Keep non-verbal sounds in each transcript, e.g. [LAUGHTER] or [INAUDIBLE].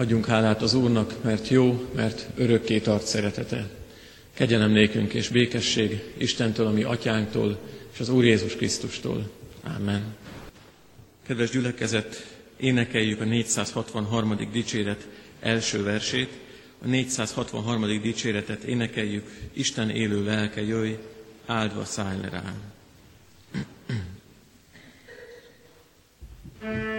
Adjunk hálát az Úrnak, mert jó, mert örökké tart szeretete. Kegyelem nékünk és békesség Istentől, ami atyánktól, és az Úr Jézus Krisztustól. Amen. Kedves gyülekezet, énekeljük a 463. dicséret első versét. A 463. dicséretet énekeljük, Isten élő lelke jöjj, áldva szállj le rám. Gyülekezet [CLEARS THROAT]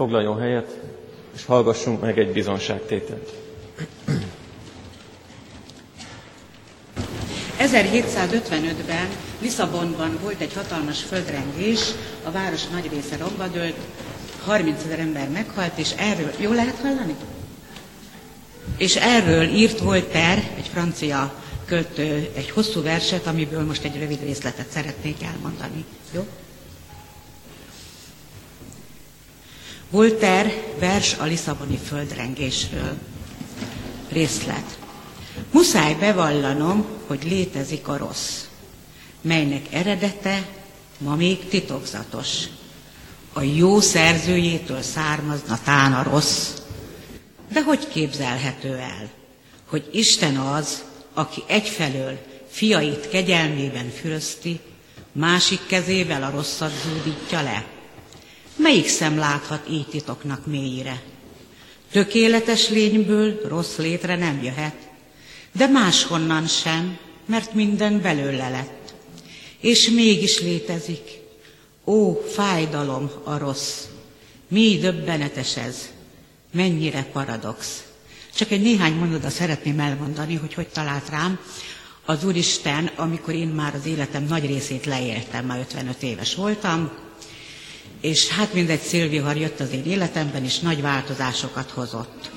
foglaljon helyet, és hallgassunk meg egy bizonságtételt. 1755-ben Lisszabonban volt egy hatalmas földrengés, a város nagy része romba dőlt, 30 ezer ember meghalt, és erről, jól lehet hallani? És erről írt Voltaire, egy francia költő, egy hosszú verset, amiből most egy rövid részletet szeretnék elmondani. Jó? Voltaire vers a Lisszaboni földrengésről. Részlet. Muszáj bevallanom, hogy létezik a rossz, melynek eredete ma még titokzatos. A jó szerzőjétől származna tán a rossz. De hogy képzelhető el, hogy Isten az, aki egyfelől fiait kegyelmében fürözti, másik kezével a rosszat zúdítja le? Melyik szem láthat így titoknak mélyére? Tökéletes lényből rossz létre nem jöhet, de máshonnan sem, mert minden belőle lett. És mégis létezik. Ó, fájdalom a rossz! Mi döbbenetes ez! Mennyire paradox! Csak egy néhány mondatot szeretném elmondani, hogy hogy talált rám az Úristen, amikor én már az életem nagy részét leéltem, már 55 éves voltam, és hát mindegy szélvihar jött az én életemben, és nagy változásokat hozott.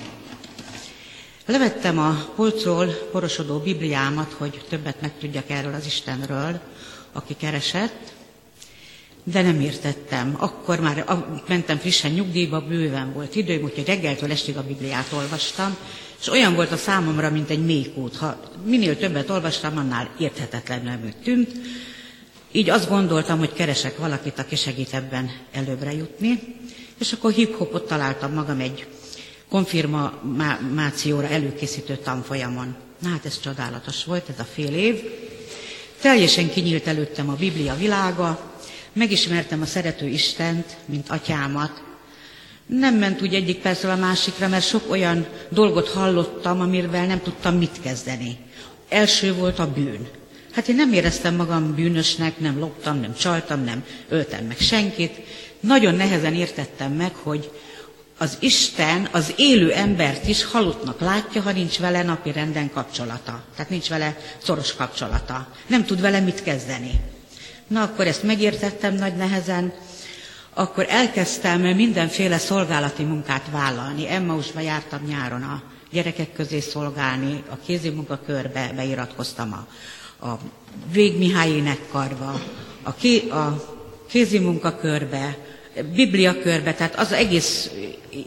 Levettem a polcról porosodó Bibliámat, hogy többet megtudjak erről az Istenről, aki keresett, de nem értettem. Akkor már mentem frissen nyugdíjba, bőven volt időm, úgyhogy reggeltől estig a Bibliát olvastam, és olyan volt a számomra, mint egy mékút. Ha minél többet olvastam, annál érthetetlenül tűnt. Így azt gondoltam, hogy keresek valakit, aki segít ebben előbbre jutni, és akkor hip-hopot találtam magam egy konfirmációra előkészítő tanfolyamon. Na hát ez csodálatos volt, ez a fél év. Teljesen kinyílt előttem a Biblia világa, megismertem a szerető Istent, mint atyámat. Nem ment úgy egyik percről a másikra, mert sok olyan dolgot hallottam, amivel nem tudtam mit kezdeni. Első volt a bűn. Hát én nem éreztem magam bűnösnek, nem loptam, nem csaltam, nem öltem meg senkit. Nagyon nehezen értettem meg, hogy az Isten az élő embert is halottnak látja, ha nincs vele napi renden kapcsolata. Tehát nincs vele szoros kapcsolata. Nem tud vele mit kezdeni. Na akkor ezt megértettem nagy nehezen, akkor elkezdtem mindenféle szolgálati munkát vállalni. Emmausba jártam nyáron a gyerekek közé szolgálni, a kézi munkakörbe beiratkoztam a, a Vég Mihály énekkarba, a, ké, a kézi munkakörbe, Biblia körbe, tehát az egész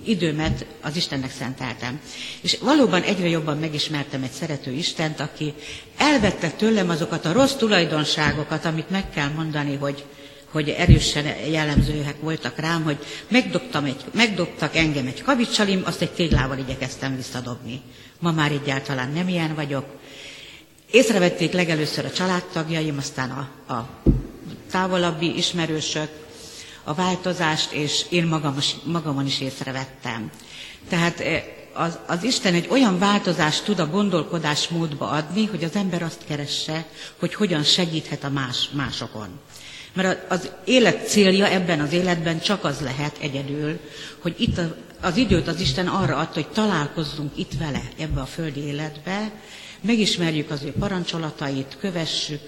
időmet az Istennek szenteltem. És valóban egyre jobban megismertem egy szerető Istent, aki elvette tőlem azokat a rossz tulajdonságokat, amit meg kell mondani, hogy, hogy erősen jellemzőek voltak rám, hogy megdobtam egy, megdobtak engem egy kavicsalim, azt egy téglával igyekeztem visszadobni. Ma már egyáltalán nem ilyen vagyok. Észrevették legelőször a családtagjaim, aztán a, a távolabbi ismerősök, a változást, és én magam, magamon is észrevettem. Tehát az, az Isten egy olyan változást tud a gondolkodásmódba adni, hogy az ember azt keresse, hogy hogyan segíthet a más, másokon. Mert az élet célja ebben az életben csak az lehet egyedül, hogy itt az időt az Isten arra adta, hogy találkozzunk itt vele ebbe a földi életbe, megismerjük az ő parancsolatait, kövessük,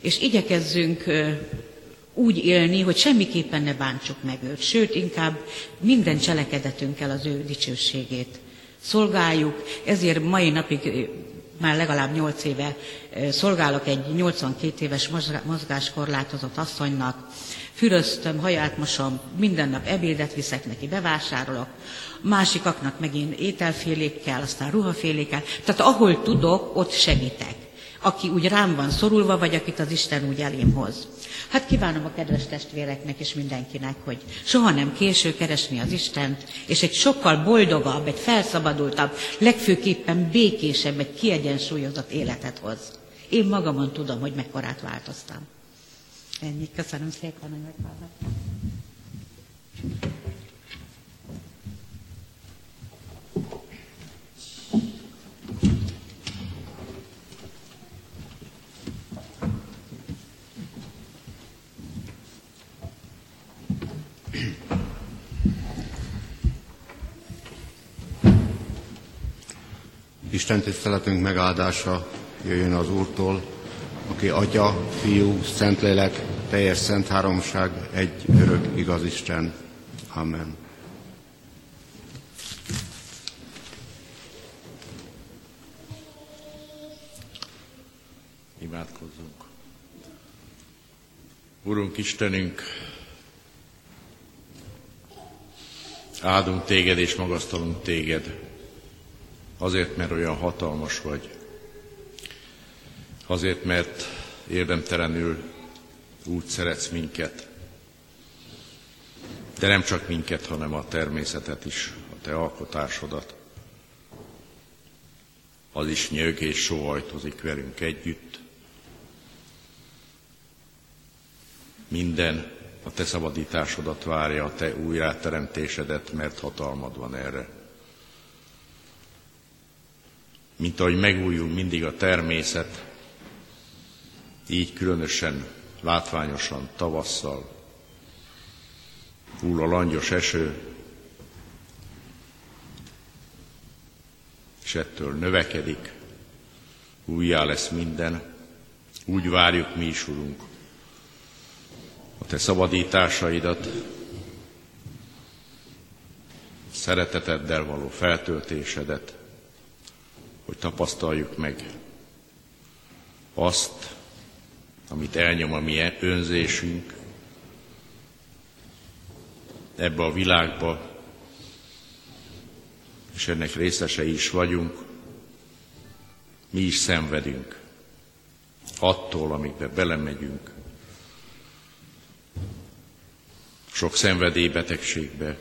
és igyekezzünk úgy élni, hogy semmiképpen ne bántsuk meg őt, sőt, inkább minden cselekedetünkkel az ő dicsőségét szolgáljuk, ezért mai napig már legalább 8 éve szolgálok egy 82 éves mozgáskorlátozott asszonynak, füröztöm, haját mosom, minden nap ebédet viszek neki, bevásárolok, másikaknak megint ételfélékkel, aztán ruhafélékkel, tehát ahol tudok, ott segítek. Aki úgy rám van szorulva, vagy akit az Isten úgy elém hoz. Hát kívánom a kedves testvéreknek és mindenkinek, hogy soha nem késő keresni az Istent, és egy sokkal boldogabb, egy felszabadultabb, legfőképpen békésebb, egy kiegyensúlyozott életet hoz. Én magamon tudom, hogy mekkorát változtam. Ennyi. Köszönöm szépen, hogy meghallgattam. Isten tiszteletünk megáldása jöjjön az Úrtól, aki Atya, Fiú, Szentlélek, teljes szent háromság, egy örök igaz Isten. Amen. Imádkozzunk. Urunk Istenünk, áldunk téged és magasztalunk téged, azért, mert olyan hatalmas vagy, azért, mert érdemtelenül úgy szeretsz minket, de nem csak minket, hanem a természetet is, a te alkotásodat. Az is nyög és sóhajtozik velünk együtt. Minden a te szabadításodat várja, a te újráteremtésedet, mert hatalmad van erre. Mint ahogy megújul mindig a természet, így különösen látványosan tavasszal hull a langyos eső, és ettől növekedik, újjá lesz minden, úgy várjuk mi is, Urunk, a Te szabadításaidat, szereteteddel való feltöltésedet, hogy tapasztaljuk meg azt, amit elnyom a mi önzésünk ebbe a világba, és ennek részesei is vagyunk, mi is szenvedünk attól, amikbe belemegyünk, sok szenvedélybetegségbe,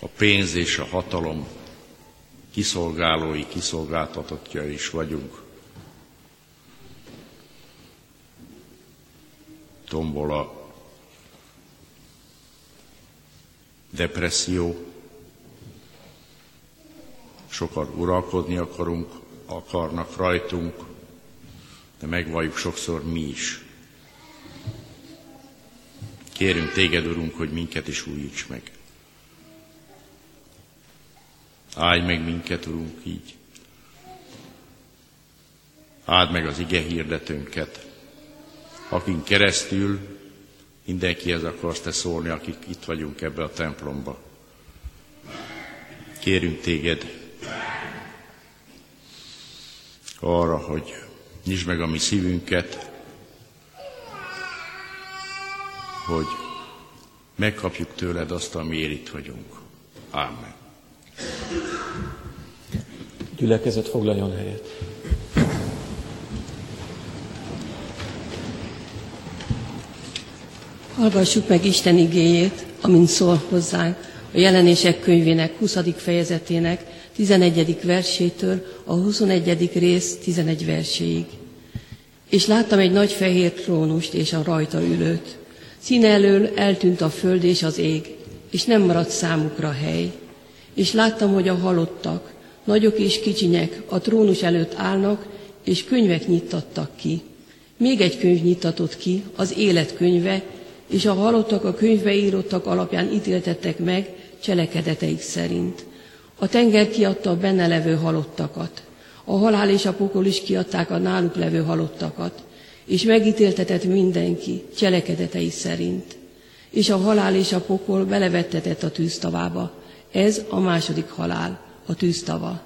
a pénz és a hatalom kiszolgálói, kiszolgáltatottja is vagyunk. Tombol a depresszió, sokan uralkodni akarunk, akarnak rajtunk, de megvalljuk sokszor mi is. Kérünk téged, Urunk, hogy minket is újíts meg. Áldj meg minket, Urunk, így. Áld meg az ige hirdetőnket, akin keresztül mindenkihez akarsz te szólni, akik itt vagyunk ebbe a templomba. Kérünk téged arra, hogy nyisd meg a mi szívünket, hogy megkapjuk tőled azt, amiért itt vagyunk. Amen. Gyülekezet foglaljon helyet. Hallgassuk meg Isten igéjét, amint szól hozzánk a jelenések könyvének 20. fejezetének 11. versétől a 21. rész 11 verséig. És láttam egy nagy fehér trónust és a rajta ülőt. Színe elől eltűnt a föld és az ég, és nem maradt számukra hely. És láttam, hogy a halottak, nagyok és kicsinyek a trónus előtt állnak, és könyvek nyittattak ki. Még egy könyv nyittatott ki, az élet könyve, és a halottak a könyvbe írottak alapján ítéltettek meg cselekedeteik szerint. A tenger kiadta a benne levő halottakat. A halál és a pokol is kiadták a náluk levő halottakat, és megítéltetett mindenki cselekedetei szerint. És a halál és a pokol belevettetett a tűztavába. Ez a második halál, a tűztava.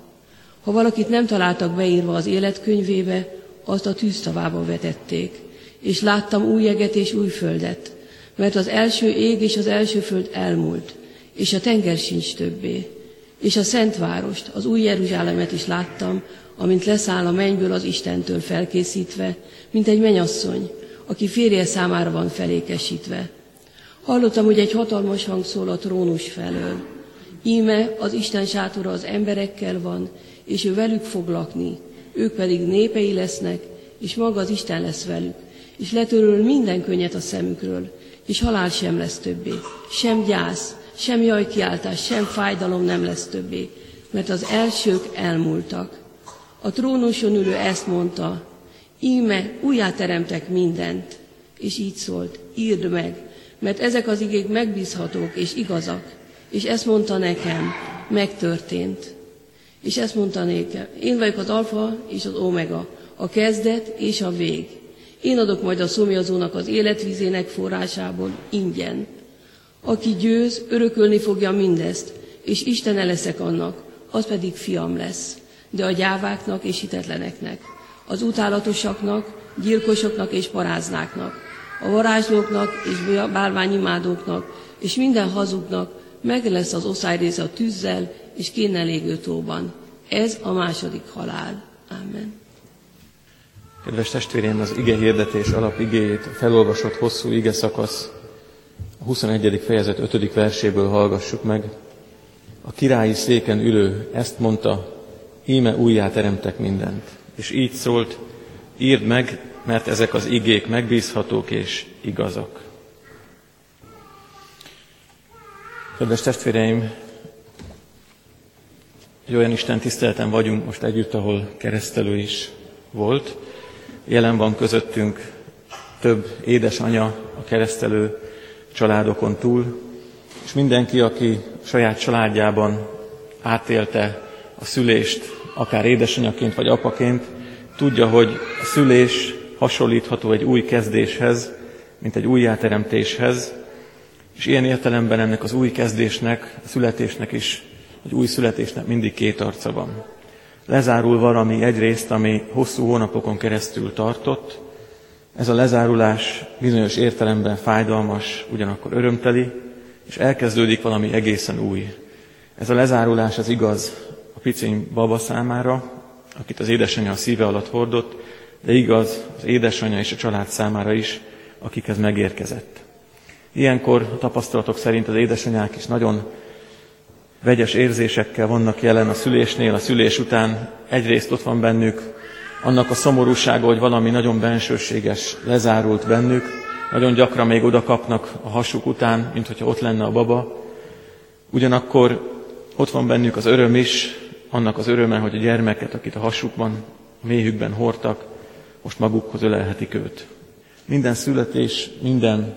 Ha valakit nem találtak beírva az életkönyvébe, azt a tűztavába vetették. És láttam új eget és új földet, mert az első ég és az első föld elmúlt, és a tenger sincs többé. És a Szent Várost, az új Jeruzsálemet is láttam, amint leszáll a mennyből az Istentől felkészítve, mint egy menyasszony, aki férje számára van felékesítve. Hallottam, hogy egy hatalmas hang szól a trónus felől. Íme az Isten sátora az emberekkel van, és ő velük fog lakni, ők pedig népei lesznek, és maga az Isten lesz velük, és letöröl minden könnyet a szemükről, és halál sem lesz többé, sem gyász, sem jajkiáltás, sem fájdalom nem lesz többé, mert az elsők elmúltak. A trónuson ülő ezt mondta, íme újjáteremtek mindent, és így szólt, írd meg, mert ezek az igék megbízhatók és igazak, és ezt mondta nekem, megtörtént. És ezt mondta nékem, én vagyok az alfa és az omega, a kezdet és a vég. Én adok majd a szomjazónak az életvízének forrásából ingyen. Aki győz, örökölni fogja mindezt, és Istene leszek annak, az pedig fiam lesz. De a gyáváknak és hitetleneknek, az utálatosaknak, gyilkosoknak és paráznáknak, a varázslóknak és bálványimádóknak, és minden hazugnak meg lesz az oszályrésze a tűzzel és égő tóban. Ez a második halál. Amen. Kedves testvérem, az ige hirdetés alapigéjét, felolvasott hosszú ige szakasz a 21. fejezet 5. verséből hallgassuk meg. A királyi széken ülő ezt mondta, íme újjá teremtek mindent. És így szólt, írd meg, mert ezek az igék megbízhatók és igazak. Kedves testvéreim, egy olyan Isten tiszteleten vagyunk most együtt, ahol keresztelő is volt. Jelen van közöttünk több édesanya a keresztelő családokon túl, és mindenki, aki saját családjában átélte a szülést, akár édesanyaként vagy apaként, tudja, hogy a szülés hasonlítható egy új kezdéshez, mint egy újjáteremtéshez, és ilyen értelemben ennek az új kezdésnek, a születésnek is, egy új születésnek mindig két arca van. Lezárul valami egyrészt, ami hosszú hónapokon keresztül tartott, ez a lezárulás bizonyos értelemben fájdalmas, ugyanakkor örömteli, és elkezdődik valami egészen új. Ez a lezárulás az igaz a piciny baba számára, akit az édesanyja a szíve alatt hordott, de igaz az édesanyja és a család számára is, akikhez megérkezett. Ilyenkor a tapasztalatok szerint az édesanyák is nagyon vegyes érzésekkel vannak jelen a szülésnél, a szülés után. Egyrészt ott van bennük annak a szomorúsága, hogy valami nagyon bensőséges lezárult bennük, nagyon gyakran még oda kapnak a hasuk után, mint hogyha ott lenne a baba. Ugyanakkor ott van bennük az öröm is, annak az öröme, hogy a gyermeket, akit a hasukban, a méhükben hordtak, most magukhoz ölelhetik őt. Minden születés, minden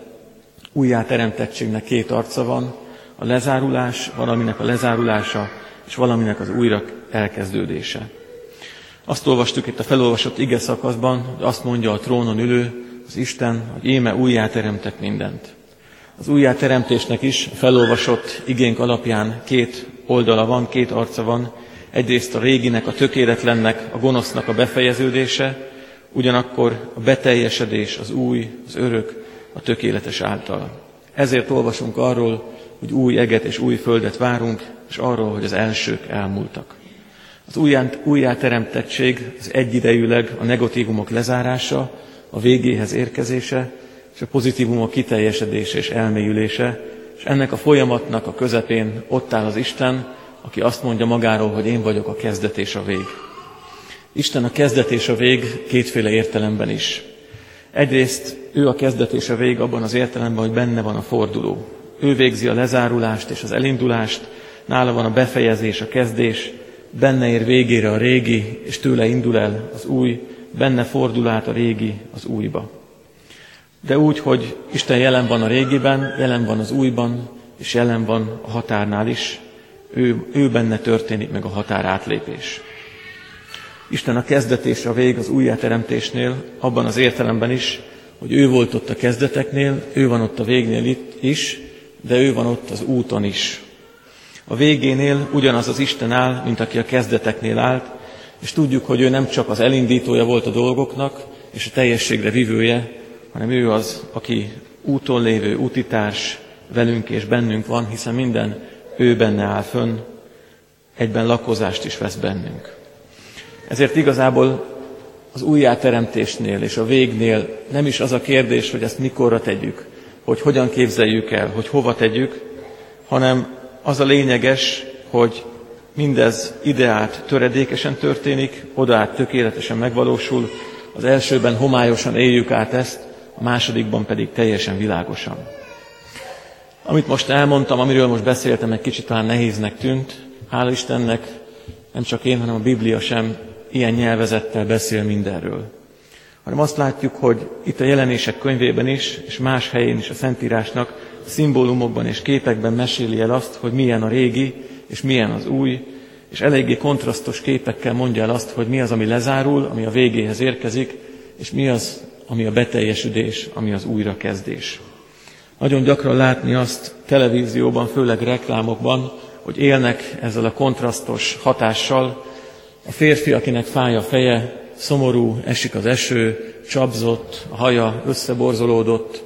újjáteremtettségnek két arca van, a lezárulás, valaminek a lezárulása, és valaminek az újra elkezdődése. Azt olvastuk itt a felolvasott ige szakaszban, hogy azt mondja a trónon ülő, az Isten, hogy éme újjáteremtek mindent. Az újjáteremtésnek is felolvasott igénk alapján két oldala van, két arca van. Egyrészt a réginek, a tökéletlennek, a gonosznak a befejeződése, ugyanakkor a beteljesedés, az új, az örök, a tökéletes által. Ezért olvasunk arról, hogy új eget és új földet várunk, és arról, hogy az elsők elmúltak. Az újjáteremtettség az egyidejűleg a negatívumok lezárása, a végéhez érkezése, és a pozitívumok kiteljesedése és elmélyülése, és ennek a folyamatnak a közepén ott áll az Isten, aki azt mondja magáról, hogy én vagyok a kezdet és a vég. Isten a kezdet és a vég kétféle értelemben is. Egyrészt ő a kezdet és a vég abban az értelemben, hogy benne van a forduló. Ő végzi a lezárulást és az elindulást, nála van a befejezés, a kezdés, benne ér végére a régi, és tőle indul el az új, benne fordul át a régi az újba. De úgy, hogy Isten jelen van a régiben, jelen van az újban, és jelen van a határnál is, ő, ő benne történik meg a határ átlépés. Isten a kezdet és a vég az újjáteremtésnél, abban az értelemben is, hogy ő volt ott a kezdeteknél, ő van ott a végnél itt is, de ő van ott az úton is. A végénél ugyanaz az Isten áll, mint aki a kezdeteknél állt, és tudjuk, hogy ő nem csak az elindítója volt a dolgoknak, és a teljességre vivője, hanem ő az, aki úton lévő útitárs velünk és bennünk van, hiszen minden ő benne áll fönn, egyben lakozást is vesz bennünk. Ezért igazából az újjáteremtésnél és a végnél nem is az a kérdés, hogy ezt mikorra tegyük, hogy hogyan képzeljük el, hogy hova tegyük, hanem az a lényeges, hogy mindez ideát töredékesen történik, odaát tökéletesen megvalósul, az elsőben homályosan éljük át ezt, a másodikban pedig teljesen világosan. Amit most elmondtam, amiről most beszéltem, egy kicsit talán nehéznek tűnt. Hála Istennek nem csak én, hanem a Biblia sem ilyen nyelvezettel beszél mindenről. Hanem azt látjuk, hogy itt a jelenések könyvében is, és más helyén is a Szentírásnak szimbólumokban és képekben meséli el azt, hogy milyen a régi, és milyen az új, és eléggé kontrasztos képekkel mondja el azt, hogy mi az, ami lezárul, ami a végéhez érkezik, és mi az, ami a beteljesülés, ami az újrakezdés. Nagyon gyakran látni azt televízióban, főleg reklámokban, hogy élnek ezzel a kontrasztos hatással. A férfi, akinek fáj a feje, szomorú, esik az eső, csapzott, a haja összeborzolódott,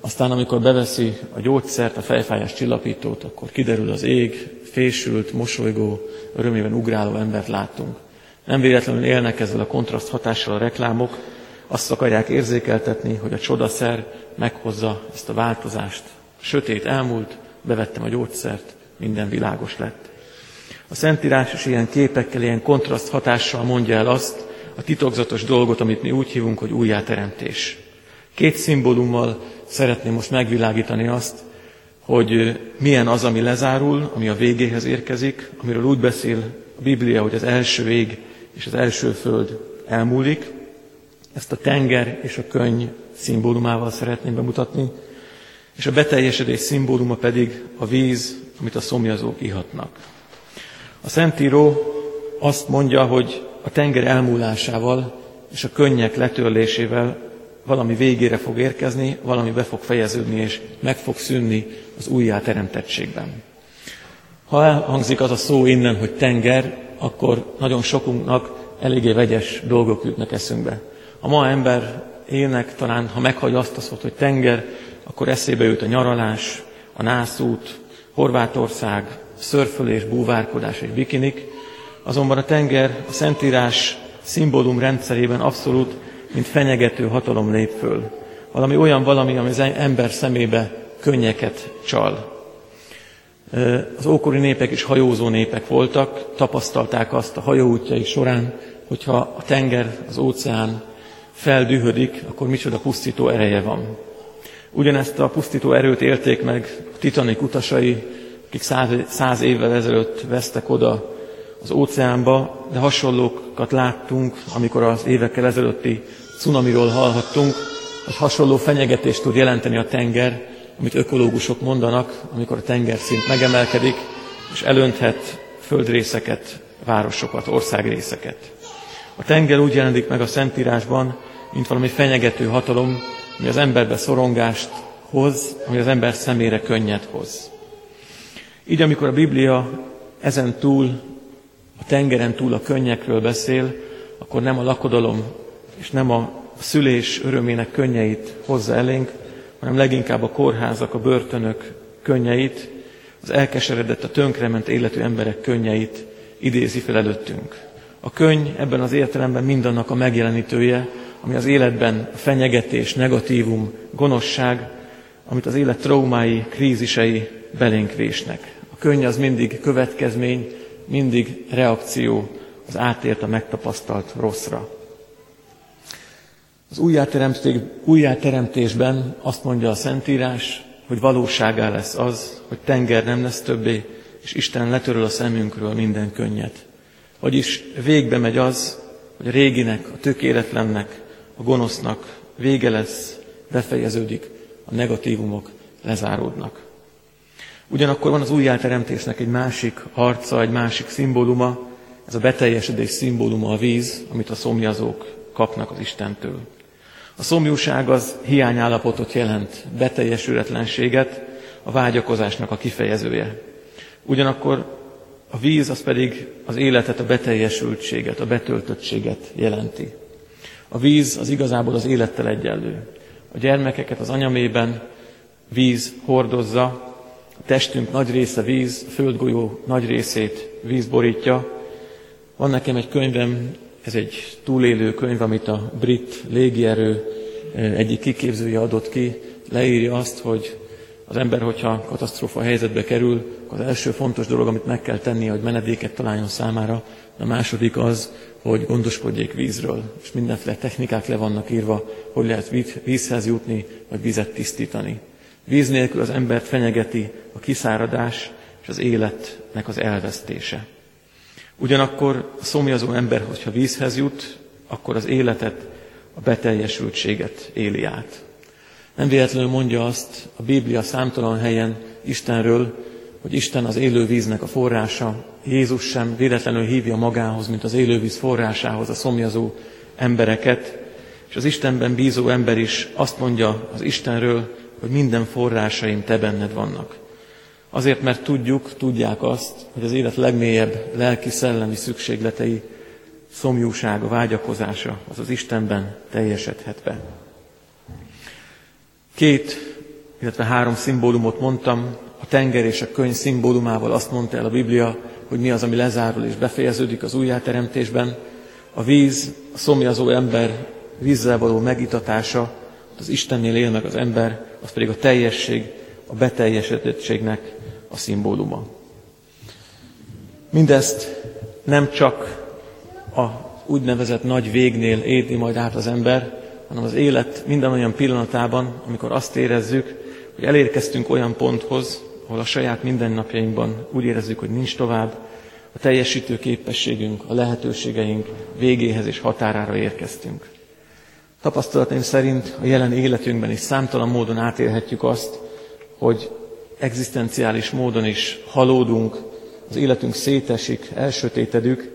aztán amikor beveszi a gyógyszert, a fejfájás csillapítót, akkor kiderül az ég, fésült, mosolygó, örömében ugráló embert láttunk. Nem véletlenül élnek ezzel a kontraszt hatással a reklámok, azt akarják érzékeltetni, hogy a csodaszer meghozza ezt a változást. Sötét elmúlt, bevettem a gyógyszert, minden világos lett. A Szentírás is ilyen képekkel, ilyen kontraszt hatással mondja el azt, a titokzatos dolgot, amit mi úgy hívunk, hogy újjáteremtés. Két szimbólummal szeretném most megvilágítani azt, hogy milyen az, ami lezárul, ami a végéhez érkezik, amiről úgy beszél a Biblia, hogy az első ég és az első föld elmúlik. Ezt a tenger és a könny szimbólumával szeretném bemutatni, és a beteljesedés szimbóluma pedig a víz, amit a szomjazók ihatnak. A Szentíró azt mondja, hogy a tenger elmúlásával és a könnyek letörlésével valami végére fog érkezni, valami be fog fejeződni, és meg fog szűnni az újjáteremtettségben. Ha elhangzik az a szó innen, hogy tenger, akkor nagyon sokunknak eléggé vegyes dolgok jutnak eszünkbe. A ma ember élnek, talán ha meghagyja azt a szót, hogy tenger, akkor eszébe jut a nyaralás, a nászút, Horvátország, szörfölés, búvárkodás és bikinik, azonban a tenger a Szentírás szimbólum rendszerében abszolút, mint fenyegető hatalom lép föl. Valami olyan valami, ami az ember szemébe könnyeket csal. Az ókori népek is hajózó népek voltak, tapasztalták azt a hajóútjaik során, hogyha a tenger, az óceán feldühödik, akkor micsoda pusztító ereje van. Ugyanezt a pusztító erőt élték meg a Titanic utasai, akik száz, száz évvel ezelőtt vesztek oda az óceánba, de hasonlókat láttunk, amikor az évekkel ezelőtti cunamiról hallhattunk, hogy hasonló fenyegetést tud jelenteni a tenger, amit ökológusok mondanak, amikor a tengerszint megemelkedik, és elönthet földrészeket, városokat, országrészeket. A tenger úgy jelenik meg a Szentírásban, mint valami fenyegető hatalom, ami az emberbe szorongást hoz, ami az ember szemére könnyet hoz. Így, amikor a Biblia ezen túl, a tengeren túl a könnyekről beszél, akkor nem a lakodalom és nem a szülés örömének könnyeit hozza elénk, hanem leginkább a kórházak, a börtönök könnyeit, az elkeseredett, a tönkrement életű emberek könnyeit idézi fel előttünk. A könny ebben az értelemben mindannak a megjelenítője, ami az életben a fenyegetés, negatívum, gonoszság, amit az élet traumái, krízisei belénk vésnek. Könny az mindig következmény, mindig reakció az átélt, a megtapasztalt rosszra. Az újjáteremtésben azt mondja a Szentírás, hogy valóságá lesz az, hogy tenger nem lesz többé, és Isten letöröl a szemünkről minden könnyet. Vagyis végbe megy az, hogy a réginek, a tökéletlennek, a gonosznak vége lesz, befejeződik, a negatívumok lezáródnak. Ugyanakkor van az újjáteremtésnek egy másik arca, egy másik szimbóluma, ez a beteljesedés szimbóluma a víz, amit a szomjazók kapnak az Istentől. A szomjúság az hiányállapotot jelent, beteljesületlenséget, a vágyakozásnak a kifejezője. Ugyanakkor a víz az pedig az életet, a beteljesültséget, a betöltöttséget jelenti. A víz az igazából az élettel egyenlő. A gyermekeket az anyamében víz hordozza, testünk nagy része víz, földgolyó nagy részét víz borítja. Van nekem egy könyvem, ez egy túlélő könyv, amit a brit légierő egyik kiképzője adott ki, leírja azt, hogy az ember, hogyha katasztrófa helyzetbe kerül, az első fontos dolog, amit meg kell tennie, hogy menedéket találjon számára, a második az, hogy gondoskodjék vízről, és mindenféle technikák le vannak írva, hogy lehet vízhez jutni, vagy vizet tisztítani. Víz nélkül az embert fenyegeti a kiszáradás és az életnek az elvesztése. Ugyanakkor a szomjazó ember, hogyha vízhez jut, akkor az életet, a beteljesültséget éli át. Nem véletlenül mondja azt a Biblia számtalan helyen Istenről, hogy Isten az élő víznek a forrása. Jézus sem véletlenül hívja magához, mint az élővíz forrásához a szomjazó embereket, és az Istenben bízó ember is azt mondja az Istenről, hogy minden forrásaim te benned vannak. Azért, mert tudjuk, tudják azt, hogy az élet legmélyebb lelki-szellemi szükségletei, szomjúsága, vágyakozása az az Istenben teljesedhet be. Két, illetve három szimbólumot mondtam, a tenger és a könyv szimbólumával azt mondta el a Biblia, hogy mi az, ami lezárul és befejeződik az újjáteremtésben. A víz, a szomjazó ember vízzel való megitatása, az Istennél él meg az ember, az pedig a teljesség, a beteljesedettségnek a szimbóluma. Mindezt nem csak a úgynevezett nagy végnél érni majd át az ember, hanem az élet minden olyan pillanatában, amikor azt érezzük, hogy elérkeztünk olyan ponthoz, ahol a saját mindennapjainkban úgy érezzük, hogy nincs tovább, a teljesítő képességünk, a lehetőségeink végéhez és határára érkeztünk. Tapasztalataim szerint a jelen életünkben is számtalan módon átélhetjük azt, hogy egzisztenciális módon is halódunk, az életünk szétesik, elsötétedük,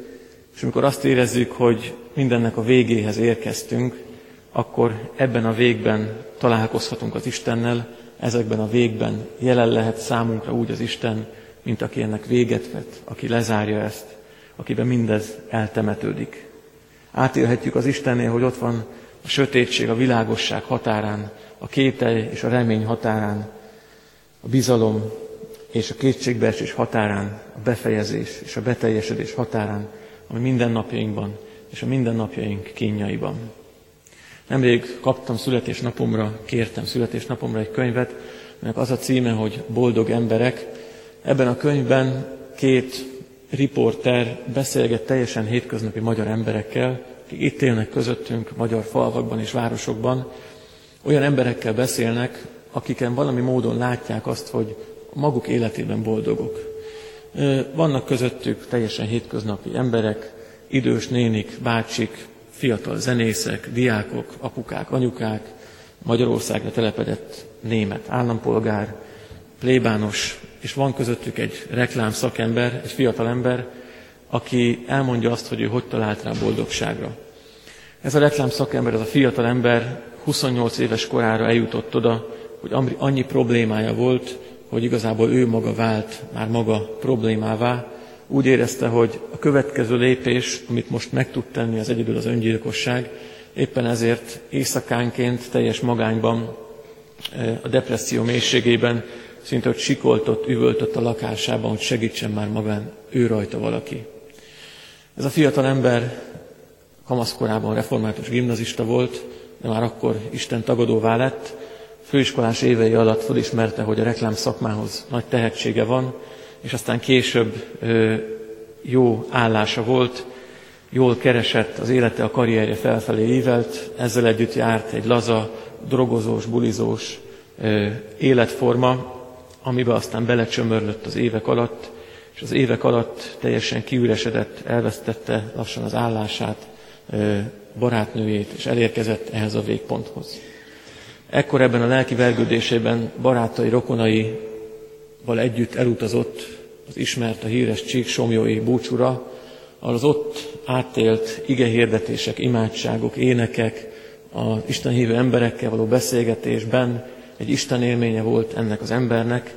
és amikor azt érezzük, hogy mindennek a végéhez érkeztünk, akkor ebben a végben találkozhatunk az Istennel, ezekben a végben jelen lehet számunkra úgy az Isten, mint aki ennek véget vet, aki lezárja ezt, akiben mindez eltemetődik. Átélhetjük az Istennél, hogy ott van a sötétség, a világosság határán, a kételj és a remény határán, a bizalom és a kétségbeesés határán, a befejezés és a beteljesedés határán, ami mindennapjainkban és a mindennapjaink kínjaiban. Nemrég kaptam születésnapomra, kértem születésnapomra egy könyvet, aminek az a címe, hogy Boldog emberek. Ebben a könyvben két riporter beszélget teljesen hétköznapi magyar emberekkel, akik itt élnek közöttünk, magyar falvakban és városokban. Olyan emberekkel beszélnek, akiken valami módon látják azt, hogy maguk életében boldogok. Vannak közöttük teljesen hétköznapi emberek, idős nénik, bácsik, fiatal zenészek, diákok, apukák, anyukák, Magyarországra telepedett német állampolgár, plébános, és van közöttük egy reklám szakember, egy fiatal ember, aki elmondja azt, hogy ő hogy talált rá boldogságra. Ez a reklám szakember, ez a fiatal ember 28 éves korára eljutott oda, hogy annyi problémája volt, hogy igazából ő maga vált már maga problémává, úgy érezte, hogy a következő lépés, amit most meg tud tenni, az egyedül az öngyilkosság, éppen ezért éjszakánként teljes magányban, eh, a depresszió mélységében szinte hogy sikoltott, üvöltött a lakásában, hogy segítsen már magán ő rajta valaki. Ez a fiatal ember kamaszkorában református gimnazista volt, de már akkor Isten tagadóvá lett. Főiskolás évei alatt felismerte, hogy a reklám szakmához nagy tehetsége van, és aztán később jó állása volt, jól keresett, az élete, a karrierje felfelé ívelt, ezzel együtt járt egy laza, drogozós, bulizós életforma, amiben aztán belecsömörlött az évek alatt, és az évek alatt teljesen kiüresedett, elvesztette lassan az állását, barátnőjét, és elérkezett ehhez a végponthoz. Ekkor ebben a lelki vergődésében barátai, rokonaival együtt elutazott az ismert, a híres Csíksomjói búcsúra, ahol az ott átélt igehirdetések, imádságok, énekek, az Isten hívő emberekkel való beszélgetésben egy Isten élménye volt ennek az embernek,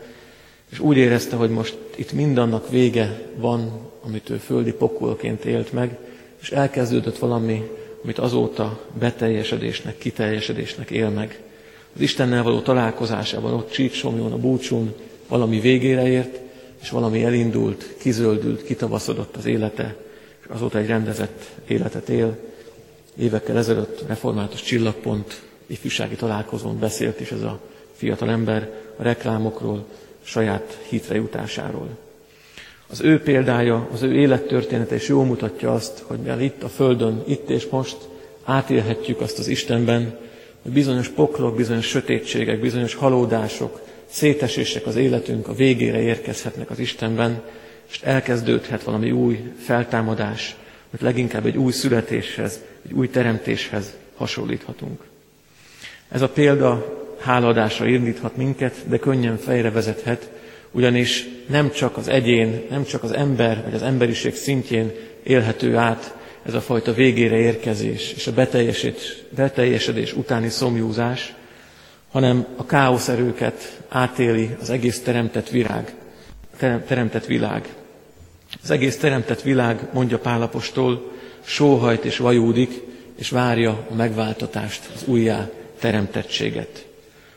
és úgy érezte, hogy most itt mindannak vége van, amit ő földi pokolként élt meg, és elkezdődött valami, amit azóta beteljesedésnek, kiteljesedésnek él meg. Az Istennel való találkozásában, ott Csíksomjón, a búcsún valami végére ért, és valami elindult, kizöldült, kitavaszodott az élete, és azóta egy rendezett életet él. Évekkel ezelőtt református csillagpont ifjúsági találkozón beszélt is ez a fiatal ember a reklámokról, saját hitre jutásáról. Az ő példája, az ő élettörténete is jól mutatja azt, hogy mivel itt a Földön, itt és most átélhetjük azt az Istenben, hogy bizonyos poklok, bizonyos sötétségek, bizonyos halódások, szétesések az életünk a végére érkezhetnek az Istenben, és elkezdődhet valami új feltámadás, hogy leginkább egy új születéshez, egy új teremtéshez hasonlíthatunk. Ez a példa háladásra indíthat minket, de könnyen fejre vezethet, ugyanis nem csak az egyén, nem csak az ember, vagy az emberiség szintjén élhető át ez a fajta végére érkezés és a beteljesedés, beteljesedés utáni szomjúzás, hanem a káoszerőket átéli az egész teremtett virág, teremtett világ. Az egész teremtett világ, mondja Pálapostól, sóhajt és vajúdik, és várja a megváltatást, az újjá teremtettséget.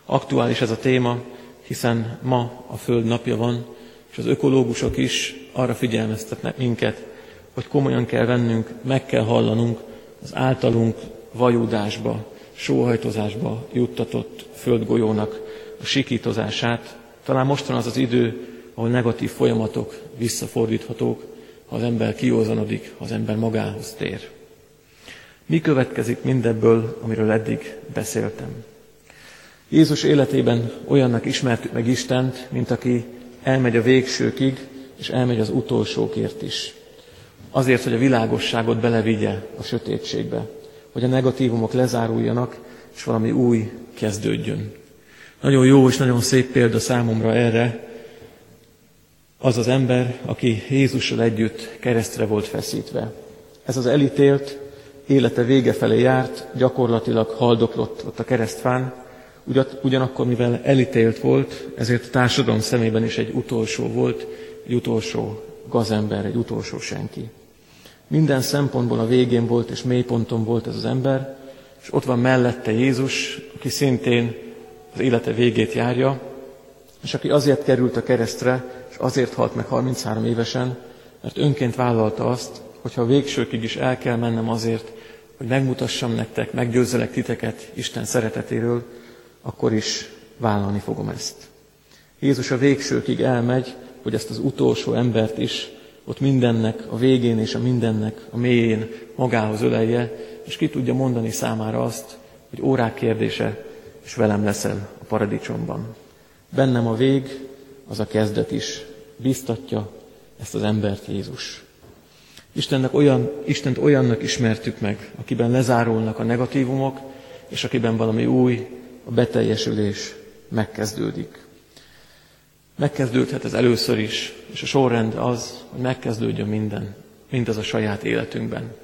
Aktuális ez a téma, hiszen ma a Föld napja van, és az ökológusok is arra figyelmeztetnek minket, hogy komolyan kell vennünk, meg kell hallanunk az általunk vajúdásba, sóhajtozásba juttatott földgolyónak a sikítozását. Talán most van az az idő, ahol negatív folyamatok visszafordíthatók, ha az ember kiózanodik, ha az ember magához tér. Mi következik mindebből, amiről eddig beszéltem? Jézus életében olyannak ismertük meg Istent, mint aki elmegy a végsőkig, és elmegy az utolsókért is. Azért, hogy a világosságot belevigye a sötétségbe, hogy a negatívumok lezáruljanak, és valami új kezdődjön. Nagyon jó és nagyon szép példa számomra erre az az ember, aki Jézussal együtt keresztre volt feszítve. Ez az elítélt, élete vége felé járt, gyakorlatilag haldoklott ott a keresztfán, ugyanakkor, mivel elítélt volt, ezért a társadalom szemében is egy utolsó volt, egy utolsó gazember, egy utolsó senki. Minden szempontból a végén volt és mélyponton volt ez az ember, és ott van mellette Jézus, aki szintén az élete végét járja, és aki azért került a keresztre, és azért halt meg 33 évesen, mert önként vállalta azt, hogyha a végsőkig is el kell mennem azért, hogy megmutassam nektek, meggyőzzelek titeket Isten szeretetéről, akkor is vállalni fogom ezt. Jézus a végsőkig elmegy, hogy ezt az utolsó embert is ott mindennek, a végén és a mindennek, a mélyén magához ölelje, és ki tudja mondani számára azt, hogy órák kérdése, és velem leszel a paradicsomban. Bennem a vég, az a kezdet is. Biztatja ezt az embert Jézus. Istennek olyan, Istent olyannak ismertük meg, akiben lezárulnak a negatívumok, és akiben valami új, a beteljesülés megkezdődik. Megkezdődhet ez először is, és a sorrend az, hogy megkezdődjön minden, mindaz a saját életünkben.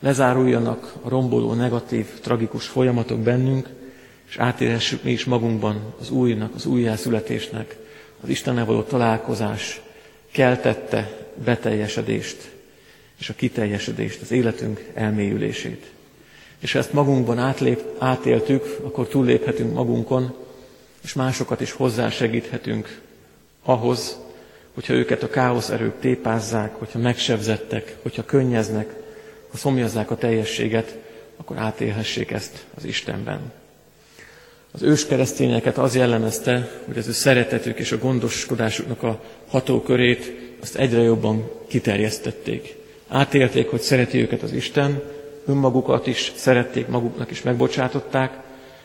Lezáruljanak a romboló, negatív, tragikus folyamatok bennünk, és átérhessük mi is magunkban az újnak, az újjászületésnek, az Istennel való találkozás keltette beteljesedést, és a kiteljesedést, az életünk elmélyülését. És ezt magunkban átlép, átéltük, akkor túlléphetünk magunkon, és másokat is hozzásegíthetünk ahhoz, hogyha őket a káosz erők tépázzák, hogyha megsebzettek, hogyha könnyeznek, ha szomjazzák a teljességet, akkor átélhessék ezt az Istenben. Az ős keresztényeket az jellemezte, hogy az ő szeretetük és a gondoskodásuknak a hatókörét azt egyre jobban kiterjesztették. Átélték, hogy szereti őket az Isten, önmagukat is szerették, maguknak is megbocsátották,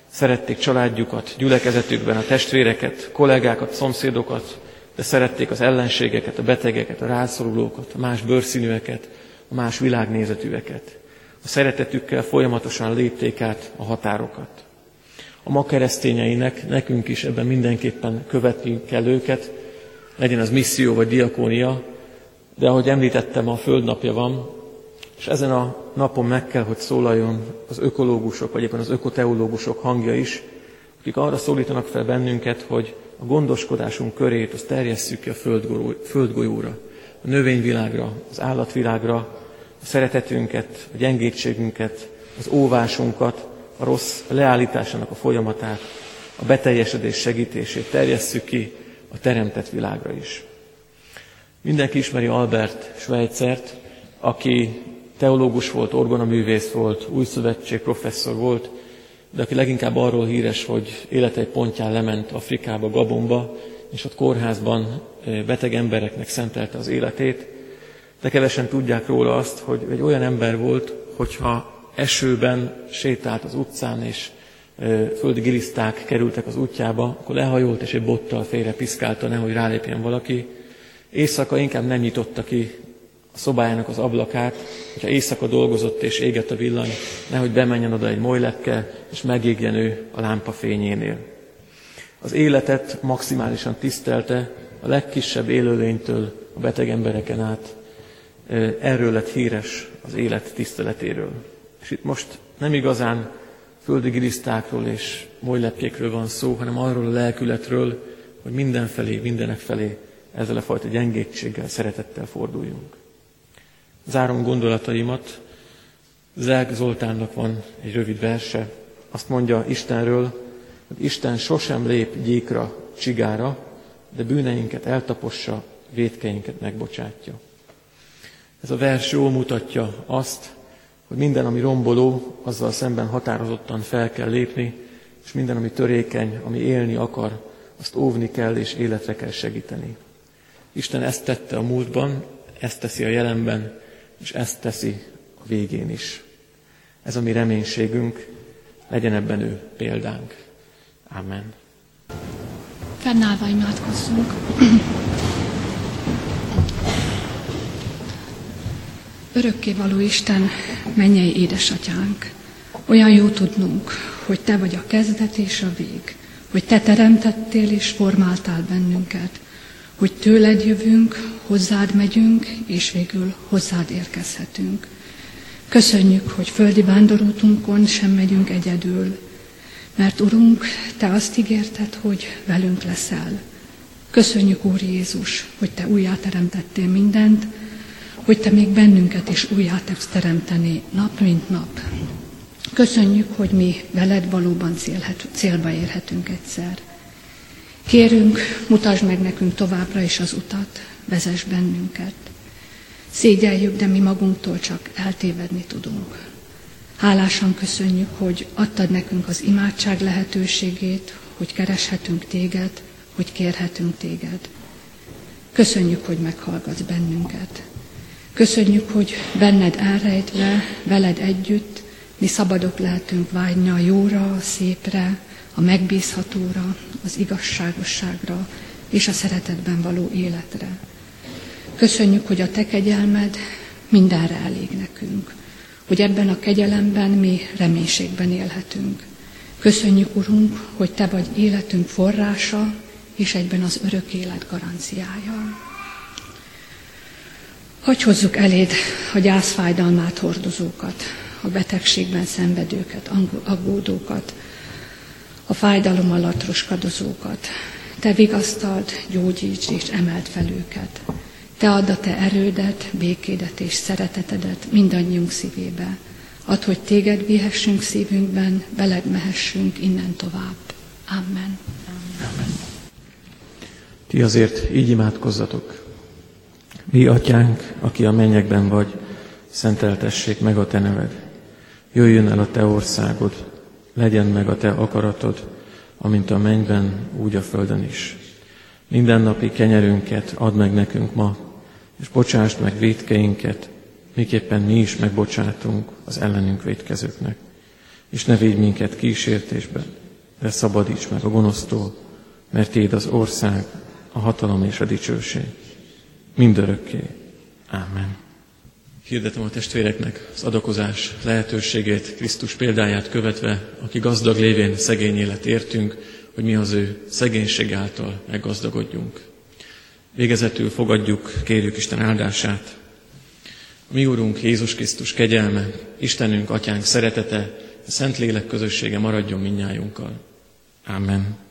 szerették családjukat, gyülekezetükben a testvéreket, kollégákat, szomszédokat, de szerették az ellenségeket, a betegeket, a rászorulókat, a más bőrszínűeket, a más világnézetűeket. A szeretetükkel folyamatosan lépték át a határokat. A ma keresztényeinek, nekünk is ebben mindenképpen követni kell őket, legyen az misszió vagy diakónia, de ahogy említettem, a földnapja van, és ezen a napon meg kell, hogy szólaljon az ökológusok, vagy éppen az ökoteológusok hangja is, akik arra szólítanak fel bennünket, hogy a gondoskodásunk körét azt terjesszük ki a földgolyóra, a növényvilágra, az állatvilágra, a szeretetünket, a gyengétségünket, az óvásunkat, a rossz leállításának a folyamatát, a beteljesedés segítését terjesszük ki a teremtett világra is. Mindenki ismeri Albert Schweitzert, aki teológus volt, orgonaművész volt, új szövetség professzor volt, de aki leginkább arról híres, hogy élete egy pontján lement Afrikába, Gabonba, és ott kórházban beteg embereknek szentelte az életét. De kevesen tudják róla azt, hogy egy olyan ember volt, hogyha esőben sétált az utcán, és földi giliszták kerültek az útjába, akkor lehajolt, és egy bottal félre piszkálta, nehogy rálépjen valaki. Éjszaka inkább nem nyitotta ki a szobájának az ablakát, hogyha éjszaka dolgozott és égett a villany, nehogy bemenjen oda egy molylepke, és megégjen ő a lámpa fényénél. Az életet maximálisan tisztelte, a legkisebb élőlénytől a beteg embereken át. Erről lett híres az élet tiszteletéről. És itt most nem igazán földi gilisztákról és molylepkékről van szó, hanem arról a lelkületről, hogy mindenfelé, mindenek felé ezzel a fajta gyengétséggel, szeretettel forduljunk. Zárom gondolataimat. Zelk Zoltánnak van egy rövid verse. Azt mondja Istenről, hogy Isten sosem lép gyékra, csigára, de bűneinket eltapossa, védkeinket megbocsátja. Ez a vers jól mutatja azt, hogy minden, ami romboló, azzal szemben határozottan fel kell lépni, és minden, ami törékeny, ami élni akar, azt óvni kell és életre kell segíteni. Isten ezt tette a múltban, ezt teszi a jelenben, és ezt teszi a végén is. Ez a mi reménységünk, legyen ebben ő példánk. Amen. Fennállva imádkozzunk. való Isten, mennyei édesatyánk, olyan jó tudnunk, hogy Te vagy a kezdet és a vég, hogy Te teremtettél és formáltál bennünket, hogy tőled jövünk, hozzád megyünk, és végül hozzád érkezhetünk. Köszönjük, hogy földi vándorútunkon sem megyünk egyedül, mert Urunk, Te azt ígérted, hogy velünk leszel. Köszönjük, Úr Jézus, hogy Te újjáteremtettél mindent, hogy Te még bennünket is újjá tegsz teremteni nap mint nap. Köszönjük, hogy mi veled valóban célhet, célba érhetünk egyszer. Kérünk, mutasd meg nekünk továbbra is az utat, vezess bennünket. Szégyeljük, de mi magunktól csak eltévedni tudunk. Hálásan köszönjük, hogy adtad nekünk az imádság lehetőségét, hogy kereshetünk téged, hogy kérhetünk téged. Köszönjük, hogy meghallgatsz bennünket. Köszönjük, hogy benned elrejtve, veled együtt mi szabadok lehetünk vágyni a jóra, a szépre, a megbízhatóra, az igazságosságra és a szeretetben való életre. Köszönjük, hogy a Te kegyelmed mindenre elég nekünk, hogy ebben a kegyelemben mi reménységben élhetünk. Köszönjük, Urunk, hogy Te vagy életünk forrása, és egyben az örök élet garanciája. Hogy hozzuk eléd a gyászfájdalmát hordozókat, a betegségben szenvedőket, aggódókat, a fájdalom alatt roskadozókat. Te vigasztald, gyógyíts és emelt fel őket. Te add a Te erődet, békédet és szeretetedet mindannyiunk szívébe. Add, hogy Téged vihessünk szívünkben, veled mehessünk innen tovább. Amen. Amen. Ti azért így imádkozzatok. Mi, atyánk, aki a mennyekben vagy, szenteltessék meg a te neved. Jöjjön el a te országod, legyen meg a te akaratod, amint a mennyben, úgy a földön is. Minden napi kenyerünket add meg nekünk ma, és bocsásd meg védkeinket, miképpen mi is megbocsátunk az ellenünk védkezőknek. És ne védj minket kísértésbe, de szabadíts meg a gonosztól, mert Téd az ország, a hatalom és a dicsőség. Mindörökké. Amen. Hirdetem a testvéreknek az adakozás lehetőségét, Krisztus példáját követve, aki gazdag lévén szegény élet értünk, hogy mi az ő szegénység által meggazdagodjunk. Végezetül fogadjuk, kérjük Isten áldását. Mi Úrunk Jézus Krisztus kegyelme, Istenünk, Atyánk szeretete, a Szentlélek közössége maradjon minnyájunkkal. Amen.